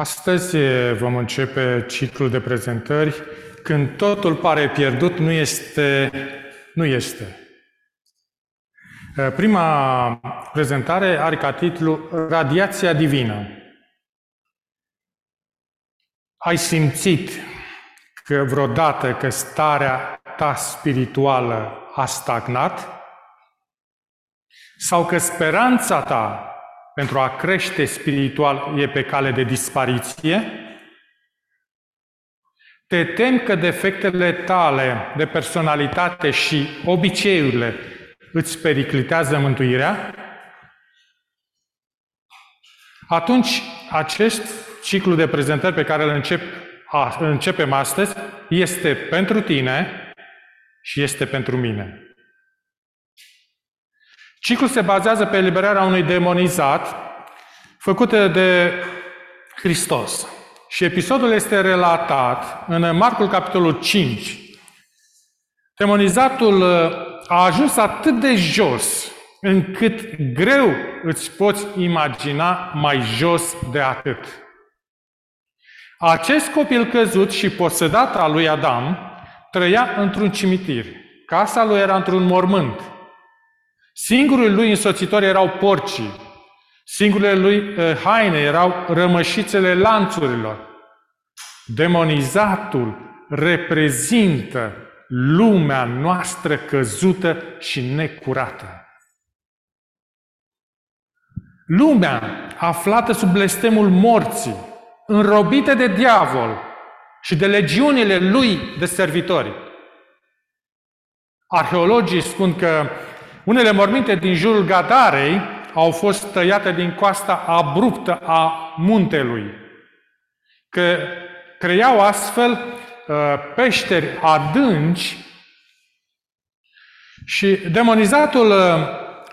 Astăzi vom începe ciclul de prezentări când totul pare pierdut, nu este, nu este. Prima prezentare are ca titlu Radiația divină. Ai simțit că vreodată că starea ta spirituală a stagnat? Sau că speranța ta pentru a crește spiritual e pe cale de dispariție? Te temi că defectele tale de personalitate și obiceiurile îți periclitează mântuirea? Atunci, acest ciclu de prezentări pe care îl încep, a, începem astăzi este pentru tine și este pentru mine. Ciclul se bazează pe eliberarea unui demonizat făcută de Hristos. Și episodul este relatat în Marcul capitolul 5. Demonizatul uh, a ajuns atât de jos încât greu îți poți imagina mai jos de atât. Acest copil căzut și posedat al lui Adam trăia într-un cimitir. Casa lui era într-un mormânt. Singurul lui însoțitori erau porcii. Singurele lui eh, haine erau rămășițele lanțurilor. Demonizatul reprezintă lumea noastră căzută și necurată. Lumea aflată sub blestemul morții, înrobită de diavol și de legiunile lui de servitori. Arheologii spun că unele morminte din jurul Gadarei au fost tăiate din coasta abruptă a muntelui, că creau astfel uh, peșteri adânci și demonizatul uh,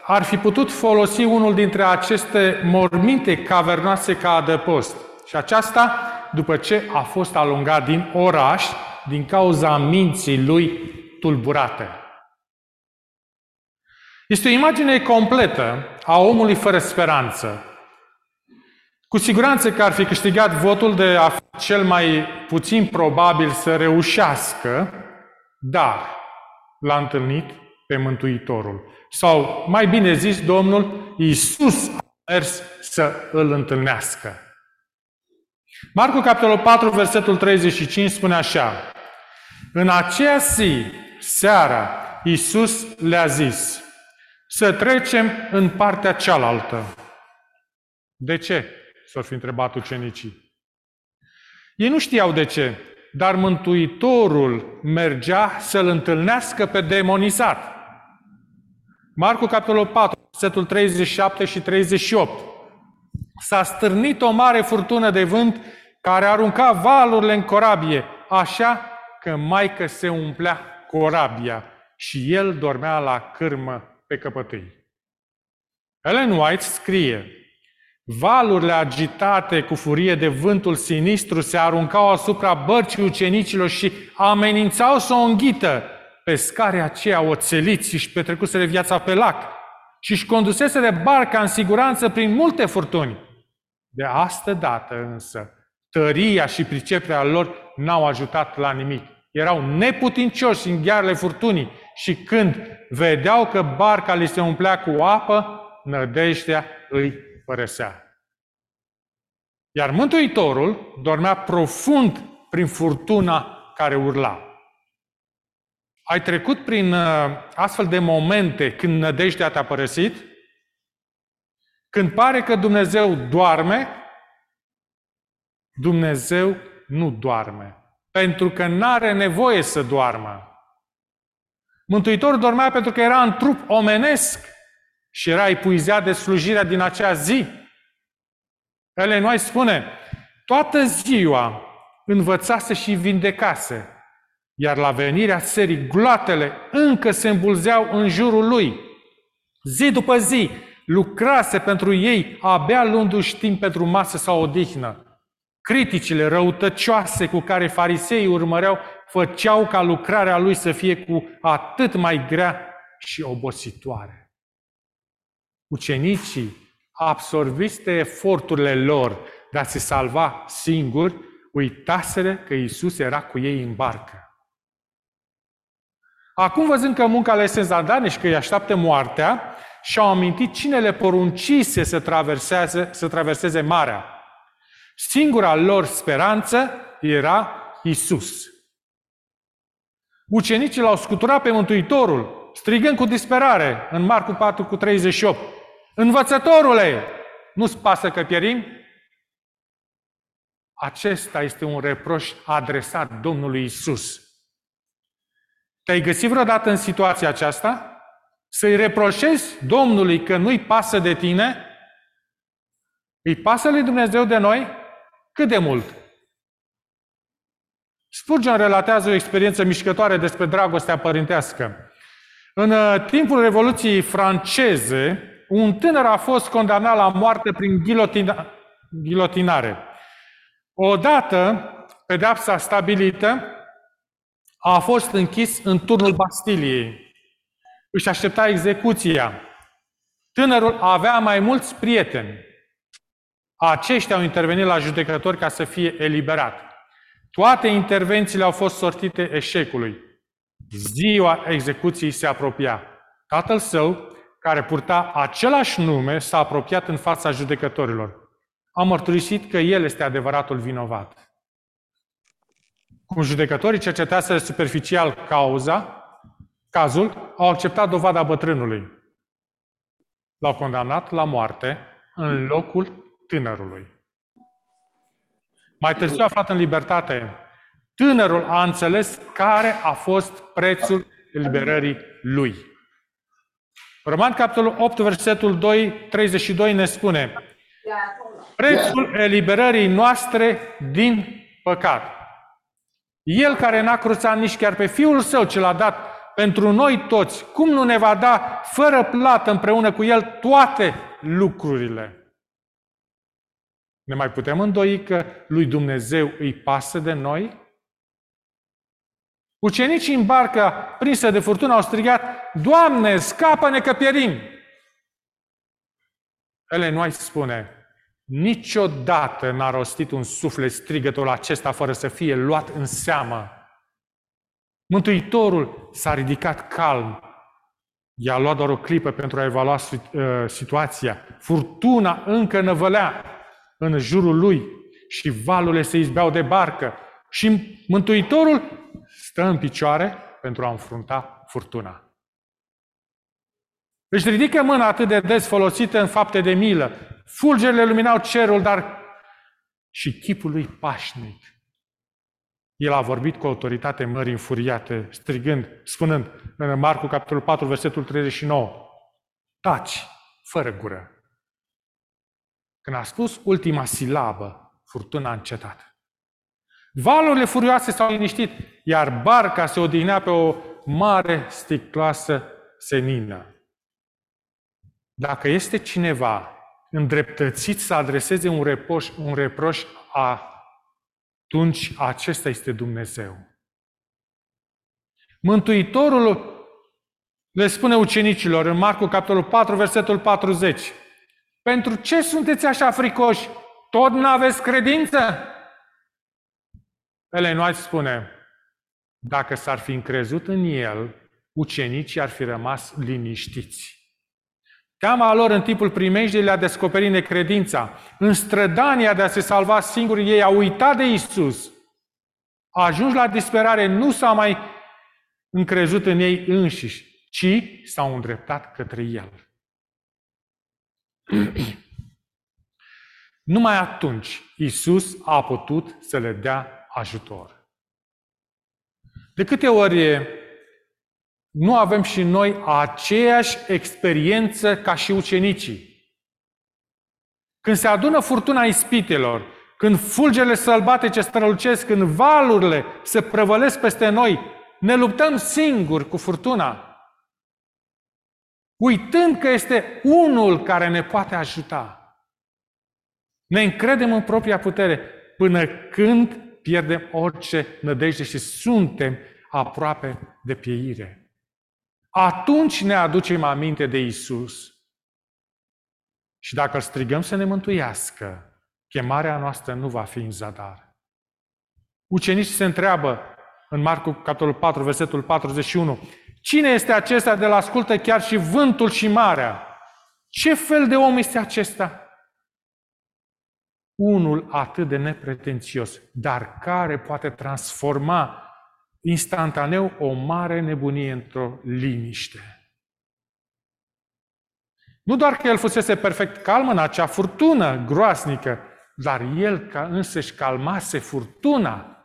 ar fi putut folosi unul dintre aceste morminte cavernoase ca adăpost. Și aceasta după ce a fost alungat din oraș din cauza minții lui tulburate. Este o imagine completă a omului fără speranță. Cu siguranță că ar fi câștigat votul de a fi cel mai puțin probabil să reușească, dar l-a întâlnit pe Mântuitorul. Sau, mai bine zis, Domnul Iisus a mers să îl întâlnească. Marcu, capitolul 4, versetul 35 spune așa. În aceea zi, seara, Iisus le-a zis, să trecem în partea cealaltă. De ce? S-au fi întrebat ucenicii. Ei nu știau de ce, dar Mântuitorul mergea să-l întâlnească pe demonizat. Marcu, capitolul 4, versetul 37 și 38. S-a stârnit o mare furtună de vânt care arunca valurile în corabie, așa că Maică se umplea corabia și el dormea la cârmă pe căpătâi. Ellen White scrie, Valurile agitate cu furie de vântul sinistru se aruncau asupra bărcii ucenicilor și amenințau să o înghită. Pescarii aceia oțeliți și-și petrecuseră viața pe lac și își conduseseră barca în siguranță prin multe furtuni. De astă dată însă, tăria și priceperea lor n-au ajutat la nimic. Erau neputincioși în ghearele furtunii și când vedeau că barca li se umplea cu apă, nădejdea îi părăsea. Iar Mântuitorul dormea profund prin furtuna care urla. Ai trecut prin uh, astfel de momente când nădejdea te-a părăsit? Când pare că Dumnezeu doarme? Dumnezeu nu doarme. Pentru că nu are nevoie să doarmă. Mântuitorul dormea pentru că era în trup omenesc și era epuizat de slujirea din acea zi. Ellen White spune, toată ziua învățase și vindecase, iar la venirea serii gloatele încă se îmbulzeau în jurul lui. Zi după zi lucrase pentru ei, abia luându-și timp pentru masă sau odihnă. Criticile răutăcioase cu care fariseii urmăreau făceau ca lucrarea lui să fie cu atât mai grea și obositoare. Ucenicii absorbiți de eforturile lor, de a se salva singuri, uitaseră că Isus era cu ei în barcă. Acum văzând că munca le este zadane și că îi așteaptă moartea, și-au amintit cine le poruncise să traverseze, să traverseze marea. Singura lor speranță era Isus. Ucenicii l-au scuturat pe Mântuitorul, strigând cu disperare în Marcu 4 cu 38. Învățătorule, nu-ți pasă că pierim? Acesta este un reproș adresat Domnului Isus. Te-ai găsit vreodată în situația aceasta? Să-i reproșezi Domnului că nu-i pasă de tine? Îi pasă lui Dumnezeu de noi? Cât de mult? Spurgeon relatează o experiență mișcătoare despre dragostea părintească. În uh, timpul Revoluției franceze, un tânăr a fost condamnat la moarte prin ghilotina, ghilotinare. Odată, pedepsa stabilită, a fost închis în turnul Bastiliei. Își aștepta execuția. Tânărul avea mai mulți prieteni. Aceștia au intervenit la judecători ca să fie eliberat. Toate intervențiile au fost sortite eșecului. Ziua execuției se apropia. Tatăl său, care purta același nume, s-a apropiat în fața judecătorilor. A mărturisit că el este adevăratul vinovat. Cum judecătorii cercetează superficial cauza, cazul, au acceptat dovada bătrânului. L-au condamnat la moarte în locul tânărului. Mai târziu aflat în libertate, tânărul a înțeles care a fost prețul eliberării lui. Roman, capitolul 8, versetul 2, 32 ne spune Prețul eliberării noastre din păcat. El care n-a cruțat nici chiar pe Fiul Său ce l-a dat pentru noi toți, cum nu ne va da fără plată împreună cu El toate lucrurile? Ne mai putem îndoi că lui Dumnezeu îi pasă de noi? Ucenicii în barcă, prinsă de furtună, au strigat, Doamne, scapă-ne că pierim! Ellen White spune, niciodată n-a rostit un suflet strigătul acesta fără să fie luat în seamă. Mântuitorul s-a ridicat calm. I-a luat doar o clipă pentru a evalua uh, situația. Furtuna încă năvălea în jurul lui și valurile se izbeau de barcă. Și Mântuitorul stă în picioare pentru a înfrunta furtuna. Își ridică mâna atât de des folosită în fapte de milă. Fulgerile luminau cerul, dar și chipul lui pașnic. El a vorbit cu autoritate mării înfuriate, strigând, spunând în Marcu, capitolul 4, versetul 39, Taci, fără gură. Când a spus ultima silabă, furtuna a încetat. Valurile furioase s-au liniștit, iar barca se odihnea pe o mare sticloasă senină. Dacă este cineva îndreptățit să adreseze un, reproș, un reproș, atunci acesta este Dumnezeu. Mântuitorul le spune ucenicilor în Marcu capitolul 4, versetul 40. Pentru ce sunteți așa fricoși? Tot nu aveți credință? Ellen White spune, dacă s-ar fi încrezut în el, ucenicii ar fi rămas liniștiți. Teama lor în timpul primejdii le-a descoperit necredința. În strădania de a se salva singuri, ei au uitat de Isus. A ajuns la disperare, nu s-a mai încrezut în ei înșiși, ci s-au îndreptat către El. Numai atunci Isus a putut să le dea ajutor. De câte ori nu avem și noi aceeași experiență ca și ucenicii? Când se adună furtuna ispitelor, când fulgele sălbatice strălucesc, când valurile se prăvălesc peste noi, ne luptăm singuri cu furtuna uitând că este unul care ne poate ajuta. Ne încredem în propria putere până când pierdem orice nădejde și suntem aproape de pieire. Atunci ne aducem aminte de Isus. Și dacă îl strigăm să ne mântuiască, chemarea noastră nu va fi în zadar. Ucenicii se întreabă în Marcu, capitolul 4, versetul 41, Cine este acesta de la ascultă chiar și vântul și marea? Ce fel de om este acesta? Unul atât de nepretențios, dar care poate transforma instantaneu o mare nebunie într-o liniște. Nu doar că el fusese perfect calm în acea furtună groasnică, dar el ca însăși calmase furtuna.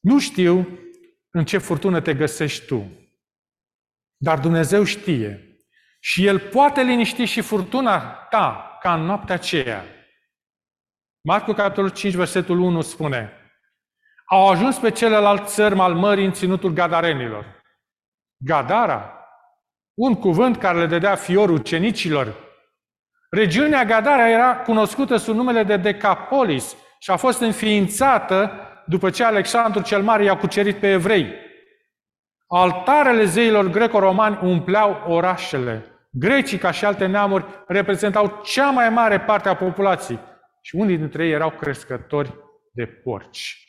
Nu știu în ce furtună te găsești tu, dar Dumnezeu știe. Și El poate liniști și furtuna ta, ca în noaptea aceea. Marcu, capitolul 5, versetul 1 spune, Au ajuns pe celălalt țărm al mării în ținutul Gadarenilor. Gadara, un cuvânt care le dădea fiorul ucenicilor. Regiunea Gadara era cunoscută sub numele de Decapolis și a fost înființată după ce Alexandru cel Mare i-a cucerit pe evrei. Altarele zeilor greco-romani umpleau orașele. Grecii, ca și alte neamuri, reprezentau cea mai mare parte a populației și unii dintre ei erau crescători de porci.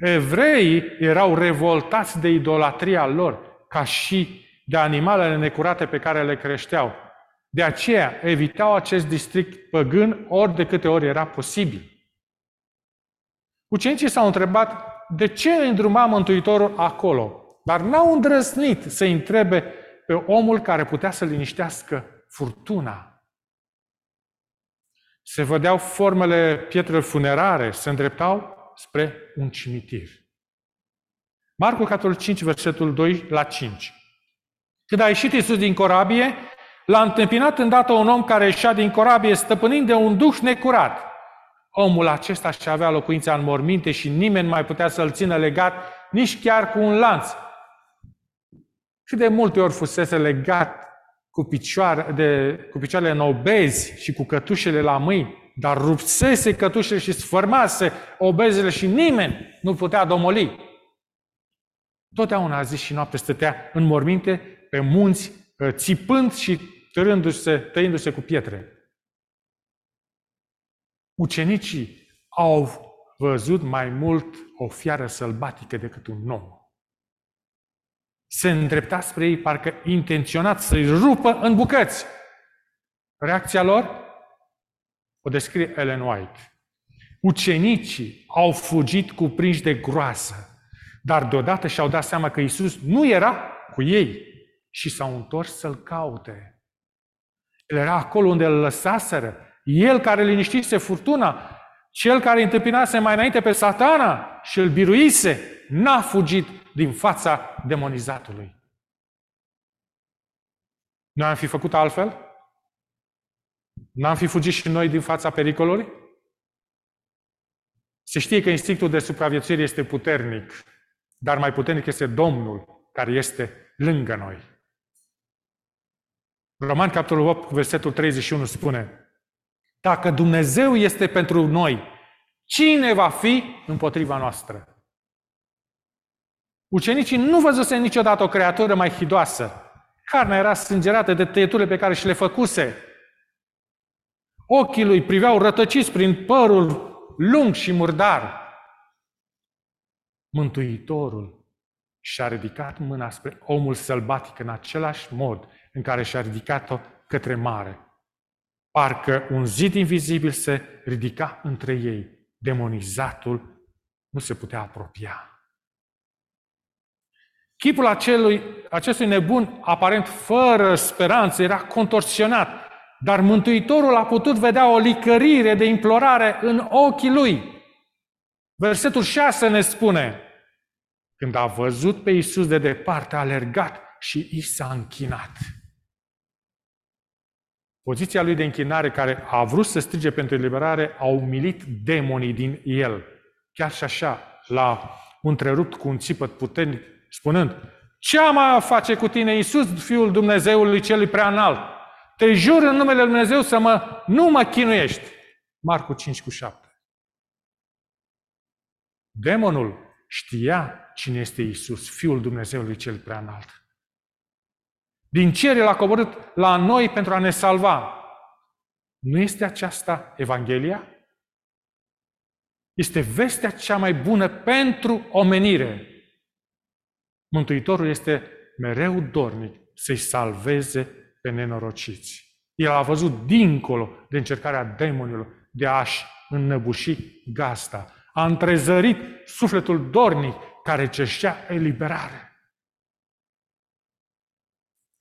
Evreii erau revoltați de idolatria lor, ca și de animalele necurate pe care le creșteau. De aceea evitau acest district păgân ori de câte ori era posibil. Ucenicii s-au întrebat de ce îndruma Mântuitorul acolo, dar n-au îndrăznit să întrebe pe omul care putea să liniștească furtuna. Se vedeau formele pietrelor funerare, se îndreptau spre un cimitir. Marcu, capitolul 5, versetul 2 la 5. Când a ieșit Iisus din corabie, l-a întâmpinat îndată un om care ieșea din corabie stăpânind de un duh necurat. Omul acesta și avea locuința în morminte și nimeni mai putea să-l țină legat, nici chiar cu un lanț. Cât de multe ori fusese legat cu, picioare, de, cu picioarele în obezi și cu cătușele la mâini, dar rupsese cătușele și sfărmase obezele și nimeni nu putea domoli. Totdeauna zi și noapte stătea în morminte pe munți, uh, țipând și târându-se, tăindu-se cu pietre. Ucenicii au văzut mai mult o fiară sălbatică decât un om. Se îndrepta spre ei, parcă intenționat să-i rupă în bucăți. Reacția lor? O descrie Ellen White. Ucenicii au fugit cuprinși de groasă, dar deodată și-au dat seama că Isus nu era cu ei și s-au întors să-l caute. El era acolo unde îl lăsaseră. El care liniștise furtuna, cel care întâmpinase mai înainte pe satana și îl biruise, n-a fugit din fața demonizatului. Noi am fi făcut altfel? N-am fi fugit și noi din fața pericolului? Se știe că instinctul de supraviețuire este puternic, dar mai puternic este Domnul care este lângă noi. Roman, capitolul 8, versetul 31 spune Dacă Dumnezeu este pentru noi, cine va fi împotriva noastră? Ucenicii nu văzuse niciodată o creatură mai hidoasă. Carnea era sângerată de tăieturile pe care și le făcuse. Ochii lui priveau rătăciți prin părul lung și murdar. Mântuitorul și-a ridicat mâna spre omul sălbatic în același mod în care și-a ridicat-o către mare. Parcă un zid invizibil se ridica între ei. Demonizatul nu se putea apropia. Chipul acelui, acestui nebun, aparent fără speranță, era contorsionat, dar Mântuitorul a putut vedea o licărire de implorare în ochii lui. Versetul 6 ne spune, când a văzut pe Iisus de departe, a alergat și i s-a închinat. Poziția lui de închinare care a vrut să strige pentru eliberare a umilit demonii din el. Chiar și așa l-a întrerupt cu un țipăt puternic, spunând, ce am face cu tine, Iisus, Fiul Dumnezeului Celui Prea Înalt? Te jur în numele Lui Dumnezeu să mă, nu mă chinuiești. Marcu 5 cu 7. Demonul știa cine este Iisus, Fiul Dumnezeului Cel Prea Înalt. Din cer El a coborât la noi pentru a ne salva. Nu este aceasta Evanghelia? Este vestea cea mai bună pentru omenire. Mântuitorul este mereu dornic să-i salveze pe nenorociți. El a văzut dincolo de încercarea demonilor de a-și înnăbuși gasta. A întrezărit sufletul dornic care cerșea eliberare.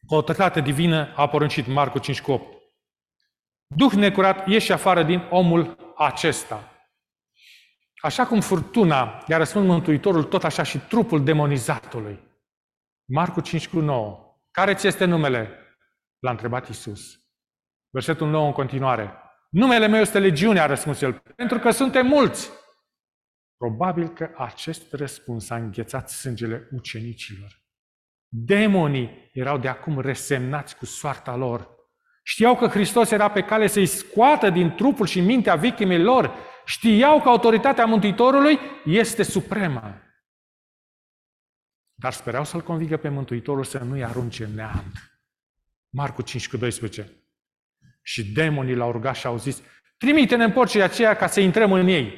O autoritate divină a poruncit Marcu 5 cu 8. Duh necurat, ieși afară din omul acesta. Așa cum furtuna i-a răspuns Mântuitorul, tot așa și trupul demonizatului. Marcu 5 cu 9. Care ți este numele? L-a întrebat Isus. Versetul 9 în continuare. Numele meu este legiune, a răspuns el, pentru că suntem mulți. Probabil că acest răspuns a înghețat sângele ucenicilor. Demonii erau de acum resemnați cu soarta lor. Știau că Hristos era pe cale să-i scoată din trupul și mintea victimei lor. Știau că autoritatea Mântuitorului este supremă. Dar sperau să-L convingă pe Mântuitorul să nu-i arunce în neant. Marcu 5 cu 12. Și demonii l-au rugat și au zis, trimite-ne în porcii aceea ca să intrăm în ei.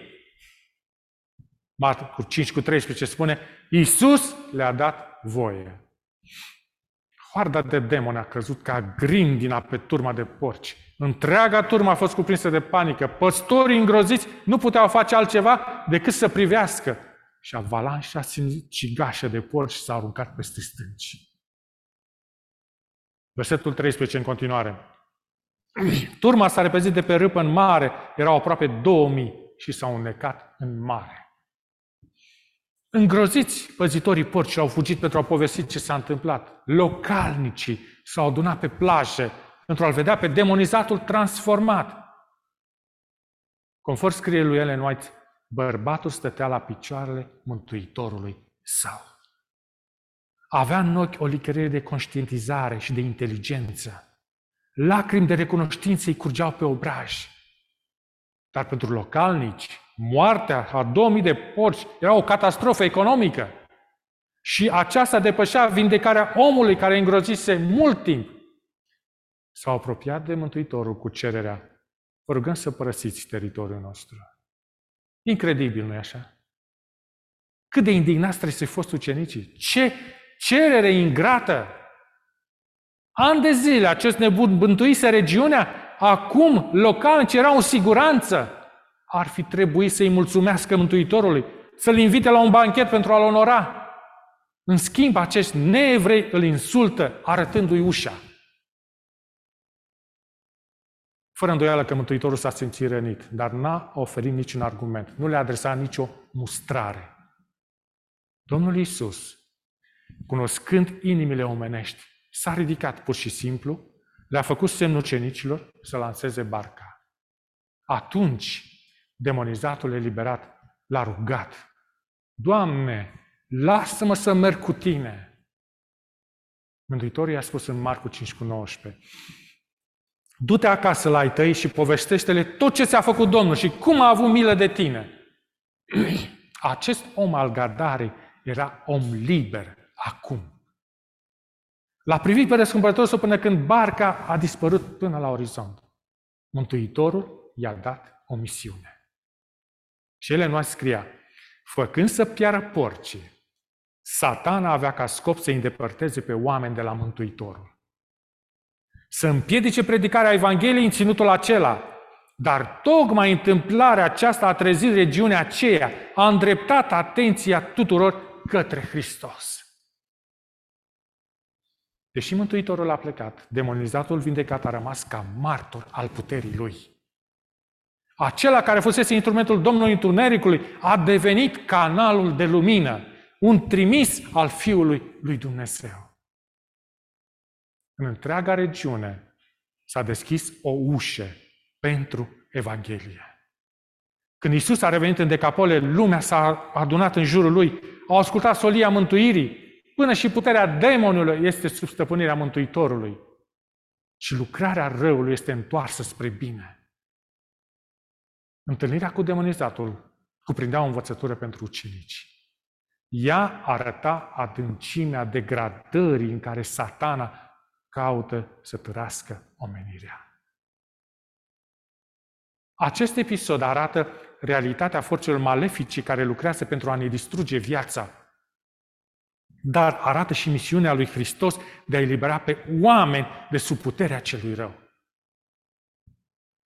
Marcu 5 cu 13 spune, Iisus le-a dat voie. Hoarda de demoni a căzut ca grindina pe turma de porci. Întreaga turmă a fost cuprinsă de panică. Păstorii îngroziți nu puteau face altceva decât să privească. Și avalanșa cigașă de porci s-a aruncat peste stânci. Versetul 13 în continuare. Turma s-a repezit de pe râpă în mare, erau aproape 2000 și s-au înnecat în mare. Îngroziți, păzitorii porci au fugit pentru a povesti ce s-a întâmplat. Localnicii s-au adunat pe plajă pentru a-l vedea pe demonizatul transformat. Conform scrie lui Ellen White, bărbatul stătea la picioarele Mântuitorului său. Avea în ochi o licărire de conștientizare și de inteligență. Lacrimi de recunoștință îi curgeau pe obraj. Dar pentru localnici, moartea a 2000 de porci era o catastrofă economică. Și aceasta depășea vindecarea omului care îngrozise mult timp. S-au apropiat de Mântuitorul cu cererea, vă rugăm să părăsiți teritoriul nostru. Incredibil, nu-i așa? Cât de indignați trebuie să fi fost ucenicii. Ce cerere ingrată! Ani de zile acest nebun bântuise regiunea, acum localnici erau în siguranță. Ar fi trebuit să-i mulțumească Mântuitorului, să-l invite la un banchet pentru a-l onora. În schimb, acești neevrei îl insultă, arătându-i ușa. Fără îndoială că Mântuitorul s-a simțit rănit, dar n-a oferit niciun argument. Nu le-a adresat nicio mustrare. Domnul Iisus, cunoscând inimile omenești, S-a ridicat pur și simplu, le-a făcut semnul cenicilor să lanseze barca. Atunci, demonizatul eliberat l-a rugat. Doamne, lasă-mă să merg cu tine. Mântuitorul i-a spus în Marcu 5 cu 19. Du-te acasă la ai tăi și povestește-le tot ce ți-a făcut Domnul și cum a avut milă de tine. Acest om al Gadarei era om liber acum. L-a privit pe răscumpărătorul său până când barca a dispărut până la orizont. Mântuitorul i-a dat o misiune. Și ele nu scria, făcând să piară porcii, satana avea ca scop să îndepărteze pe oameni de la Mântuitorul. Să împiedice predicarea Evangheliei în ținutul acela, dar tocmai întâmplarea aceasta a trezit regiunea aceea, a îndreptat atenția tuturor către Hristos. Deși Mântuitorul a plecat, demonizatul vindecat a rămas ca martor al puterii lui. Acela care fusese instrumentul Domnului Întunericului a devenit canalul de lumină, un trimis al Fiului lui Dumnezeu. În întreaga regiune s-a deschis o ușă pentru Evanghelie. Când Isus a revenit în Decapole, lumea s-a adunat în jurul lui, au ascultat solia mântuirii, Până și puterea demonului este sub stăpânirea Mântuitorului. Și lucrarea răului este întoarsă spre bine. Întâlnirea cu demonizatul cuprindea o învățătură pentru ucenici. Ea arăta adâncimea degradării în care satana, caută să târască omenirea. Acest episod arată realitatea forțelor malefice care lucrează pentru a ne distruge viața. Dar arată și misiunea lui Hristos de a elibera pe oameni de sub puterea celui rău.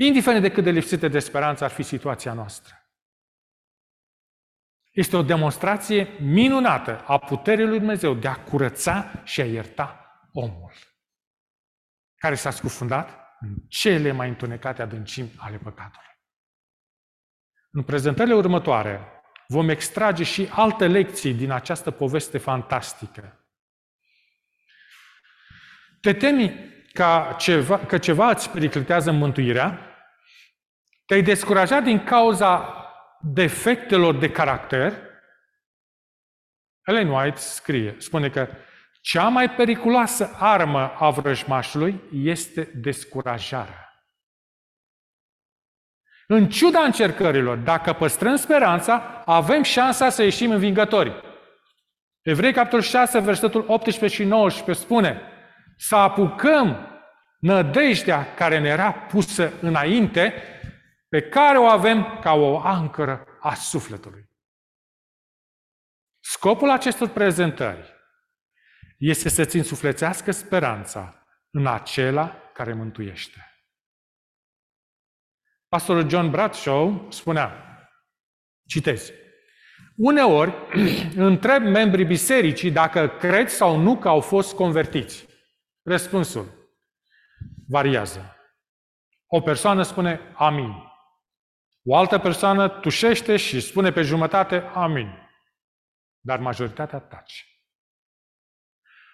Indiferent de cât de lipsită de speranță ar fi situația noastră. Este o demonstrație minunată a puterii lui Dumnezeu de a curăța și a ierta omul care s-a scufundat în cele mai întunecate adâncimi ale păcatului. În prezentările următoare vom extrage și alte lecții din această poveste fantastică. Te temi ca ceva, că ceva îți periclitează mântuirea? Te-ai descurajat din cauza defectelor de caracter? Ellen White scrie, spune că cea mai periculoasă armă a vrăjmașului este descurajarea. În ciuda încercărilor, dacă păstrăm speranța, avem șansa să ieșim învingători. Evrei, capitolul 6, versetul 18 și 19 spune să apucăm nădejdea care ne era pusă înainte, pe care o avem ca o ancără a sufletului. Scopul acestor prezentări este să-ți însuflețească speranța în acela care mântuiește. Pastorul John Bradshaw spunea, citez, Uneori întreb membrii bisericii dacă cred sau nu că au fost convertiți. Răspunsul variază. O persoană spune amin. O altă persoană tușește și spune pe jumătate amin. Dar majoritatea tace.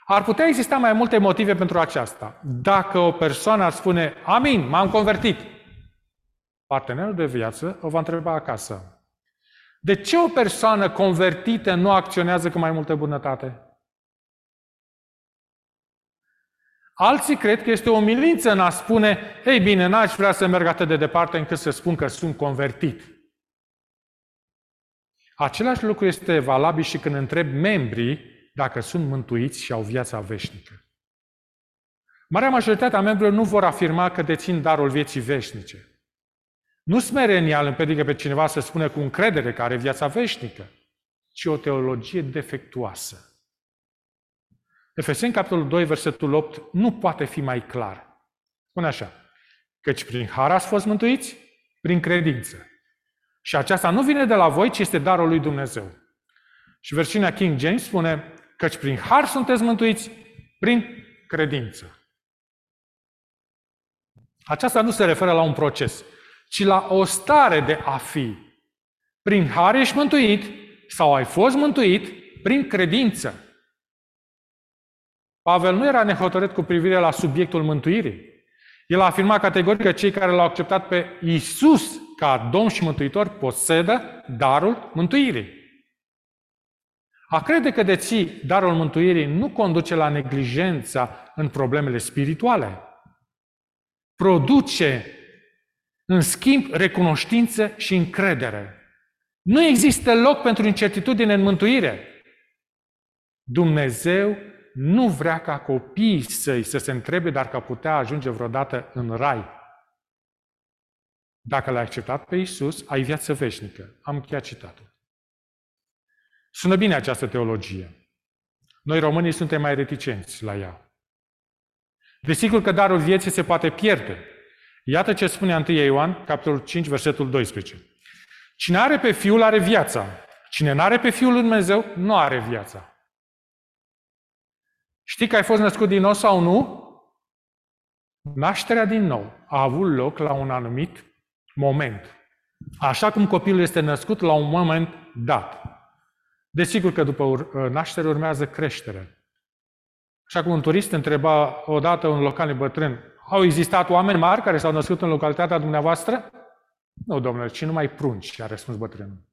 Ar putea exista mai multe motive pentru aceasta. Dacă o persoană ar spune amin, m-am convertit, partenerul de viață o va întreba acasă. De ce o persoană convertită nu acționează cu mai multă bunătate? Alții cred că este o milință în a spune, ei bine, n-aș vrea să merg atât de departe încât să spun că sunt convertit. Același lucru este valabil și când întreb membrii dacă sunt mântuiți și au viața veșnică. Marea majoritate a membrilor nu vor afirma că dețin darul vieții veșnice. Nu smerenia îl împiedică pe cineva să spună cu încredere că are viața veșnică, ci o teologie defectuoasă. Efeseni, capitolul 2, versetul 8, nu poate fi mai clar. Spune așa, căci prin har ați fost mântuiți, prin credință. Și aceasta nu vine de la voi, ci este darul lui Dumnezeu. Și versiunea King James spune, căci prin har sunteți mântuiți, prin credință. Aceasta nu se referă la un proces ci la o stare de a fi. Prin har ești mântuit sau ai fost mântuit prin credință. Pavel nu era nehotărât cu privire la subiectul mântuirii. El a afirmat categoric că cei care l-au acceptat pe Isus ca Domn și Mântuitor posedă darul mântuirii. A crede că deții darul mântuirii nu conduce la neglijența în problemele spirituale. Produce în schimb, recunoștință și încredere. Nu există loc pentru incertitudine în mântuire. Dumnezeu nu vrea ca copiii săi să se întrebe dacă ar putea ajunge vreodată în rai. Dacă l-ai acceptat pe Isus, ai viață veșnică. Am încheiat citatul. Sună bine această teologie. Noi românii suntem mai reticenți la ea. Desigur că darul vieții se poate pierde, Iată ce spune 1 Ioan, capitolul 5, versetul 12. Cine are pe Fiul are viața. Cine nu are pe Fiul lui Dumnezeu, nu are viața. Știi că ai fost născut din nou sau nu? Nașterea din nou a avut loc la un anumit moment. Așa cum copilul este născut la un moment dat. Desigur că după naștere urmează creștere. Așa cum un turist întreba odată un local bătrân, au existat oameni mari care s-au născut în localitatea dumneavoastră? Nu, domnule, ci numai prunci, a răspuns bătrânul.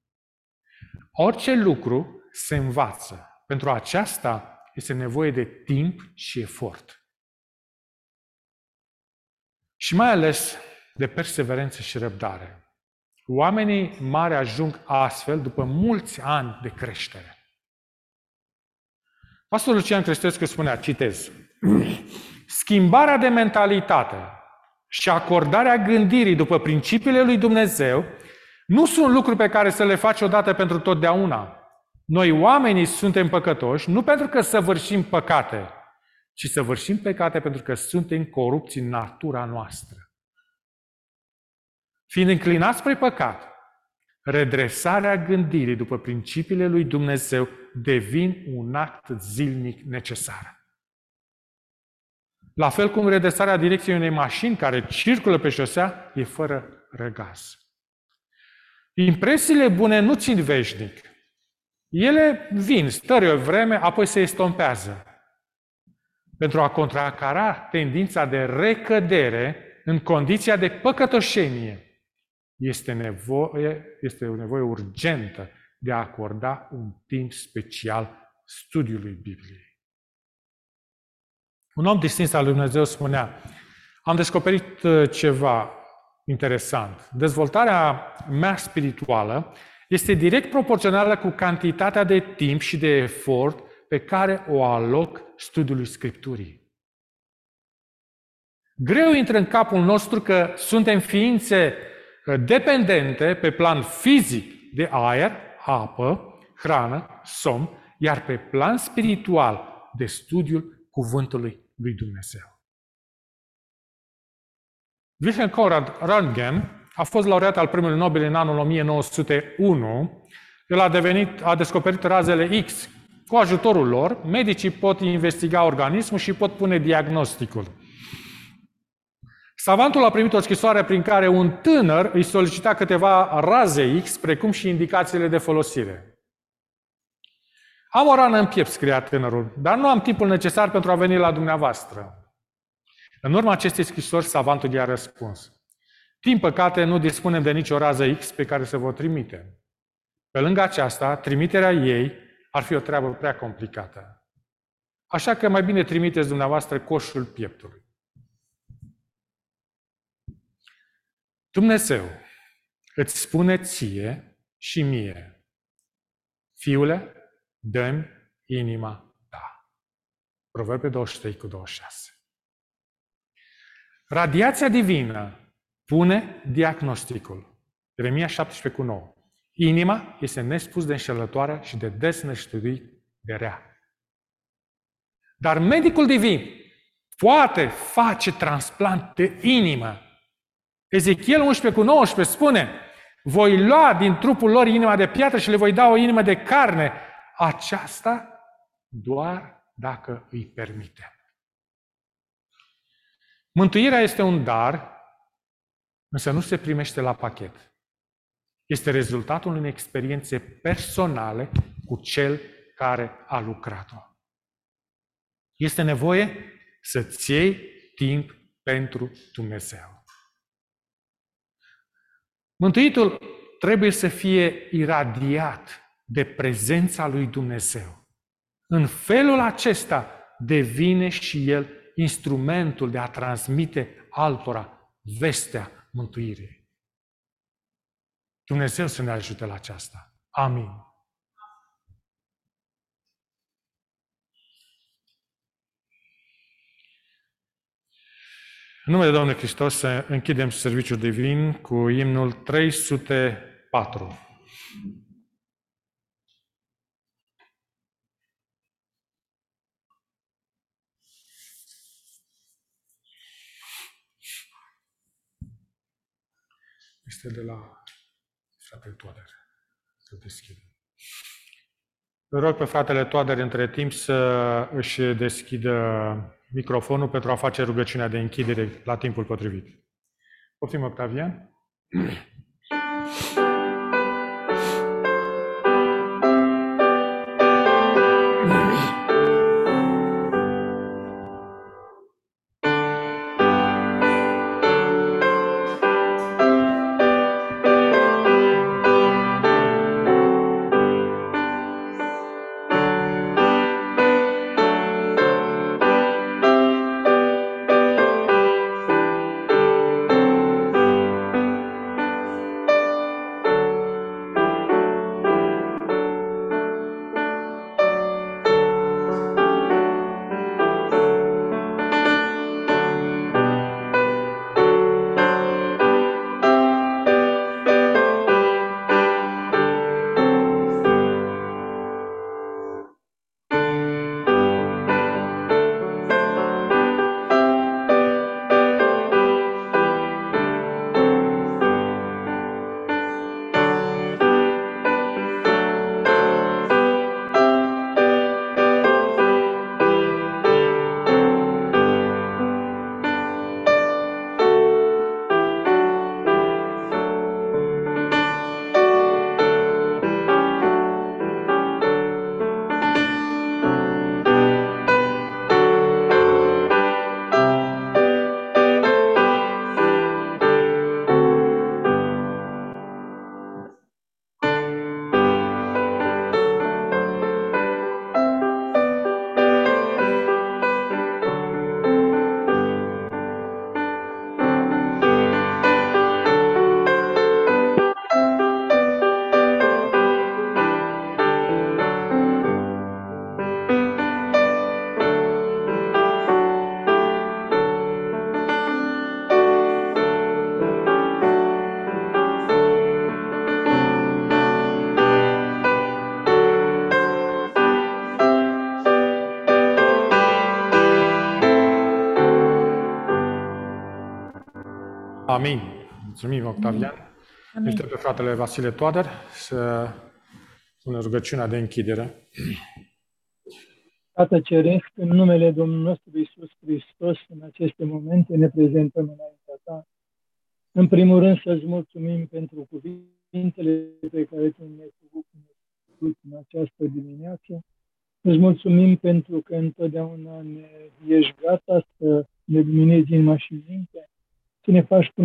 Orice lucru se învață. Pentru aceasta este nevoie de timp și efort. Și mai ales de perseverență și răbdare. Oamenii mari ajung astfel după mulți ani de creștere. Pastorul Lucian Crestescu spunea, citez, schimbarea de mentalitate și acordarea gândirii după principiile lui Dumnezeu nu sunt lucruri pe care să le faci odată pentru totdeauna. Noi oamenii suntem păcătoși nu pentru că săvârșim păcate, ci săvârșim păcate pentru că suntem corupți în natura noastră. Fiind înclinați spre păcat, redresarea gândirii după principiile lui Dumnezeu devin un act zilnic necesar. La fel cum redresarea direcției unei mașini care circulă pe șosea e fără răgaz. Impresiile bune nu țin veșnic. Ele vin, stări o vreme, apoi se estompează. Pentru a contracara tendința de recădere în condiția de păcătoșenie, este nevoie, este o nevoie urgentă de a acorda un timp special studiului Bibliei. Un om distins al lui Dumnezeu spunea, am descoperit uh, ceva interesant. Dezvoltarea mea spirituală este direct proporțională cu cantitatea de timp și de efort pe care o aloc studiului Scripturii. Greu intră în capul nostru că suntem ființe dependente pe plan fizic de aer, apă, hrană, somn, iar pe plan spiritual de studiul cuvântului lui Dumnezeu. Wilhelm Conrad Röntgen a fost laureat al premiului Nobel în anul 1901. El a, devenit, a descoperit razele X. Cu ajutorul lor, medicii pot investiga organismul și pot pune diagnosticul. Savantul a primit o scrisoare prin care un tânăr îi solicita câteva raze X, precum și indicațiile de folosire. Am o rană în piept, scria tânărul, dar nu am timpul necesar pentru a veni la dumneavoastră. În urma acestei scrisori, savantul i-a răspuns. Din păcate, nu dispunem de nicio rază X pe care să vă trimitem. Pe lângă aceasta, trimiterea ei ar fi o treabă prea complicată. Așa că mai bine trimiteți dumneavoastră coșul pieptului. Dumnezeu îți spune ție și mie, fiule, dă inima ta. Proverbe 23 cu 26. Radiația divină pune diagnosticul. Ieremia 17 cu 9. Inima este nespus de înșelătoare și de desnăștuit de rea. Dar medicul divin poate face transplant de inimă Ezechiel 11 cu 19 spune, voi lua din trupul lor inima de piatră și le voi da o inimă de carne. Aceasta doar dacă îi permite. Mântuirea este un dar, însă nu se primește la pachet. Este rezultatul unei experiențe personale cu cel care a lucrat-o. Este nevoie să-ți iei timp pentru Dumnezeu. Mântuitul trebuie să fie iradiat de prezența lui Dumnezeu. În felul acesta devine și el instrumentul de a transmite altora vestea mântuirii. Dumnezeu să ne ajute la aceasta. Amin. În numele Domnului Hristos să închidem serviciul divin cu imnul 304. Este de la fratele Toader. Să deschidem. Îl rog pe fratele Toader între timp să își deschidă microfonul pentru a face rugăciunea de închidere la timpul potrivit. Poftim, Octavian? Amin. Mulțumim, Octavian. Amin. Este pe fratele Vasile Toader să pună rugăciunea de închidere. Tată Ceresc, în numele Domnului nostru Iisus Hristos, în aceste momente ne prezentăm înaintea Ta. În primul rând să-ți mulțumim pentru cuvintele pe care Tu ne-ai făcut cunoscut în această dimineață. Îți mulțumim pentru că întotdeauna ne ești gata să ne luminezi inima și mintea, să ne faci până